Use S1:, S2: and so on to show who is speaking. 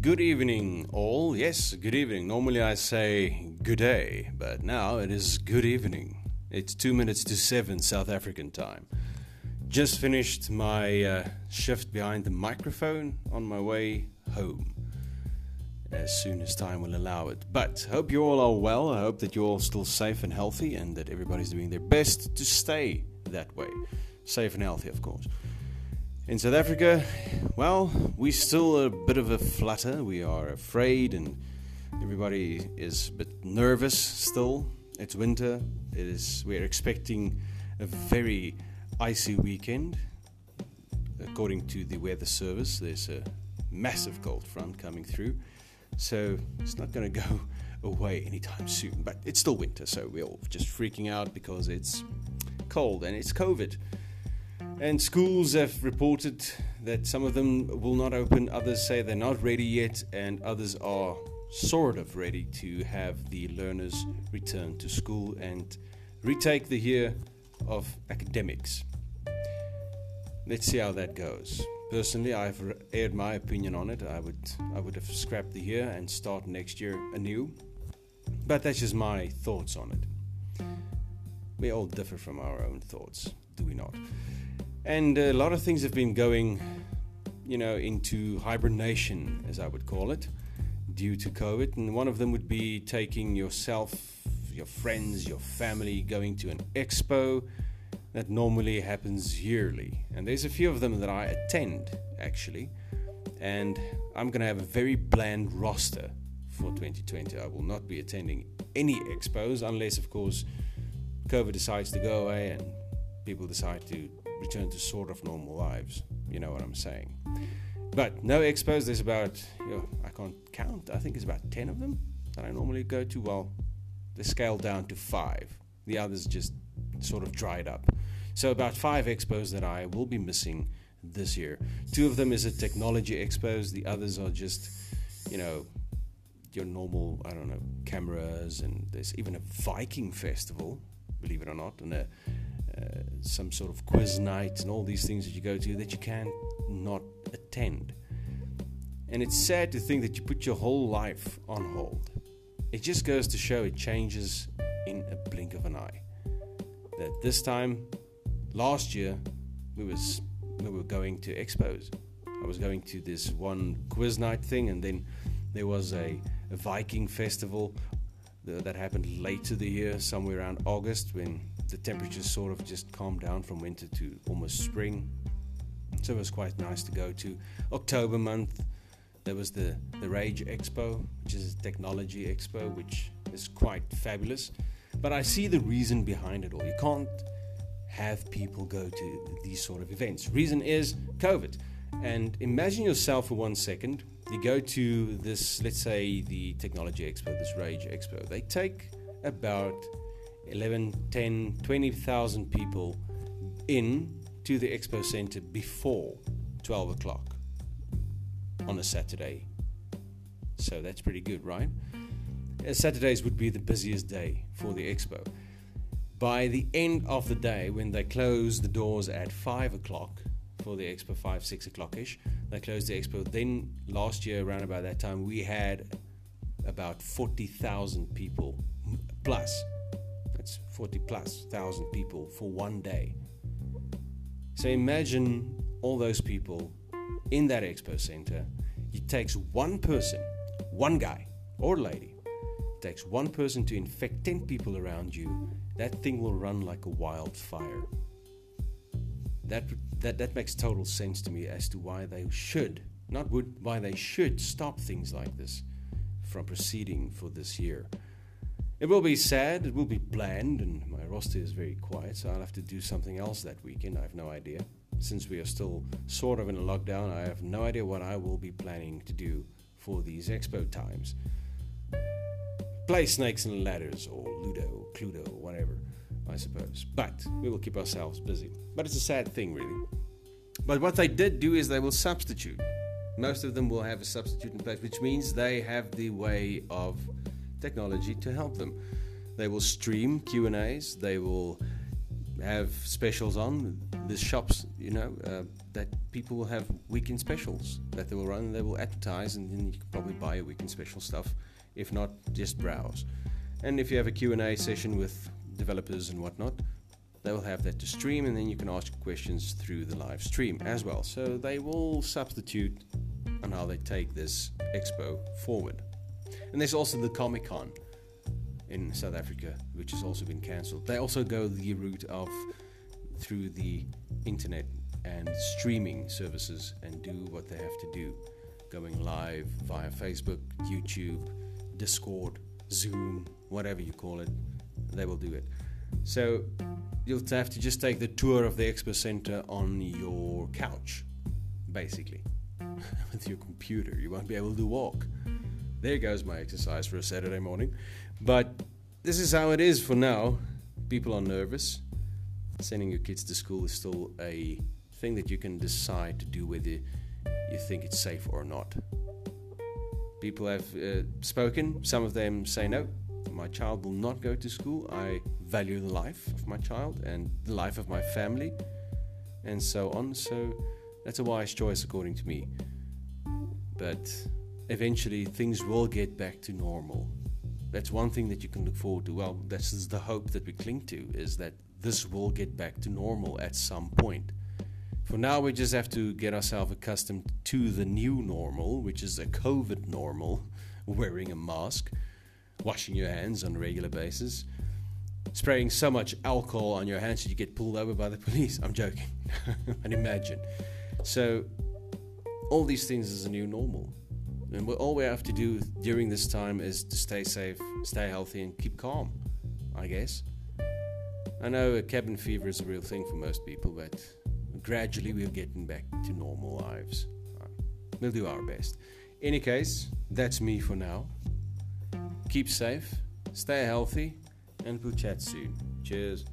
S1: Good evening, all. Yes, good evening. Normally I say good day, but now it is good evening. It's two minutes to seven South African time. Just finished my uh, shift behind the microphone on my way home. As soon as time will allow it. But hope you all are well. I hope that you're all still safe and healthy and that everybody's doing their best to stay that way. Safe and healthy, of course. In South Africa, well, we're still a bit of a flutter. We are afraid, and everybody is a bit nervous still. It's winter. It is. We're expecting a very icy weekend. According to the weather service, there's a massive cold front coming through, so it's not going to go away anytime soon. But it's still winter, so we're all just freaking out because it's cold and it's COVID. And schools have reported that some of them will not open, others say they're not ready yet, and others are sort of ready to have the learners return to school and retake the year of academics. Let's see how that goes. Personally, I've aired my opinion on it. I would, I would have scrapped the year and start next year anew. But that's just my thoughts on it. We all differ from our own thoughts, do we not? And a lot of things have been going, you know, into hibernation, as I would call it, due to COVID. And one of them would be taking yourself, your friends, your family, going to an expo that normally happens yearly. And there's a few of them that I attend, actually. And I'm going to have a very bland roster for 2020. I will not be attending any expos unless, of course, COVID decides to go away and people decide to return to sort of normal lives. You know what I'm saying? But no expos. There's about you know, I can't count. I think it's about ten of them that I normally go to. Well, they scaled down to five. The others just sort of dried up. So about five expos that I will be missing this year. Two of them is a technology expos. The others are just you know your normal I don't know cameras and there's even a Viking festival, believe it or not, and a Uh, some sort of quiz night and all these things that you go to that you can not not attend. And it's sad to think that you put your whole life on hold. It just goes to show it changes in a blink of an eye. That this time, last year, we was we were going to expos. I was going to this one quiz night thing, and then there was a, a Viking festival that happened later the year, somewhere around August, when the temperatures mm. sort of just calmed down from winter to almost spring. So it was quite nice to go to. October month, there was the, the Rage Expo, which is a technology expo, which is quite fabulous. But I see the reason behind it all. You can't have people go to these sort of events. Reason is COVID. And imagine yourself for one second. You go to this, let's say, the Technology Expo, this Rage Expo. They take about 11, 10, 20,000 people in to the expo center before 12 o'clock on a Saturday. So that's pretty good, right? Uh, Saturdays would be the busiest day for the expo. By the end of the day, when they close the doors at 5 o'clock for the expo, 5, 6 o'clock ish, they close the expo. Then last year, around about that time, we had about 40,000 people plus that's 40 plus thousand people for one day. So imagine all those people in that expo center. It takes one person, one guy or lady, it takes one person to infect 10 people around you. That thing will run like a wildfire. That, that, that makes total sense to me as to why they should, not would, why they should stop things like this from proceeding for this year. It will be sad, it will be bland, and my roster is very quiet, so I'll have to do something else that weekend. I have no idea. Since we are still sort of in a lockdown, I have no idea what I will be planning to do for these expo times. Play snakes and ladders, or Ludo, or Cluedo, or whatever, I suppose. But we will keep ourselves busy. But it's a sad thing, really. But what they did do is they will substitute. Most of them will have a substitute in place, which means they have the way of technology to help them. They will stream Q and A's. They will have specials on. The shops, you know, uh, that people will have weekend specials that they will run. They will advertise, and then you can probably buy a weekend special stuff. If not, just browse. And if you have a Q&A session with developers and whatnot, they will have that to stream, and then you can ask questions through the live stream as well. So they will substitute on how they take this expo forward. And there's also the Comic Con in South Africa, which has also been cancelled. They also go the route of through the internet and streaming services and do what they have to do, going live via Facebook, YouTube, Discord, Zoom, whatever you call it. They will do it. So you'll have to just take the tour of the expo center on your couch, basically, with your computer. You won't be able to walk. There goes my exercise for a Saturday morning. But this is how it is for now. People are nervous. Sending your kids to school is still a thing that you can decide to do whether you think it's safe or not. People have uh, spoken. Some of them say no. My child will not go to school. I value the life of my child and the life of my family, and so on. So that's a wise choice, according to me. But eventually, things will get back to normal that's one thing that you can look forward to. Well, this is the hope that we cling to is that this will get back to normal at some point. For now, we just have to get ourselves accustomed to the new normal, which is a COVID normal, wearing a mask, washing your hands on a regular basis, spraying so much alcohol on your hands that you get pulled over by the police. I'm joking. and imagine. So, all these things is a new normal. And all we have to do during this time is to stay safe, stay healthy, and keep calm, I guess. I know cabin fever is a real thing for most people, but gradually we're getting back to normal lives. We'll do our best. In any case, that's me for now. Keep safe, stay healthy, and we'll chat soon. Cheers.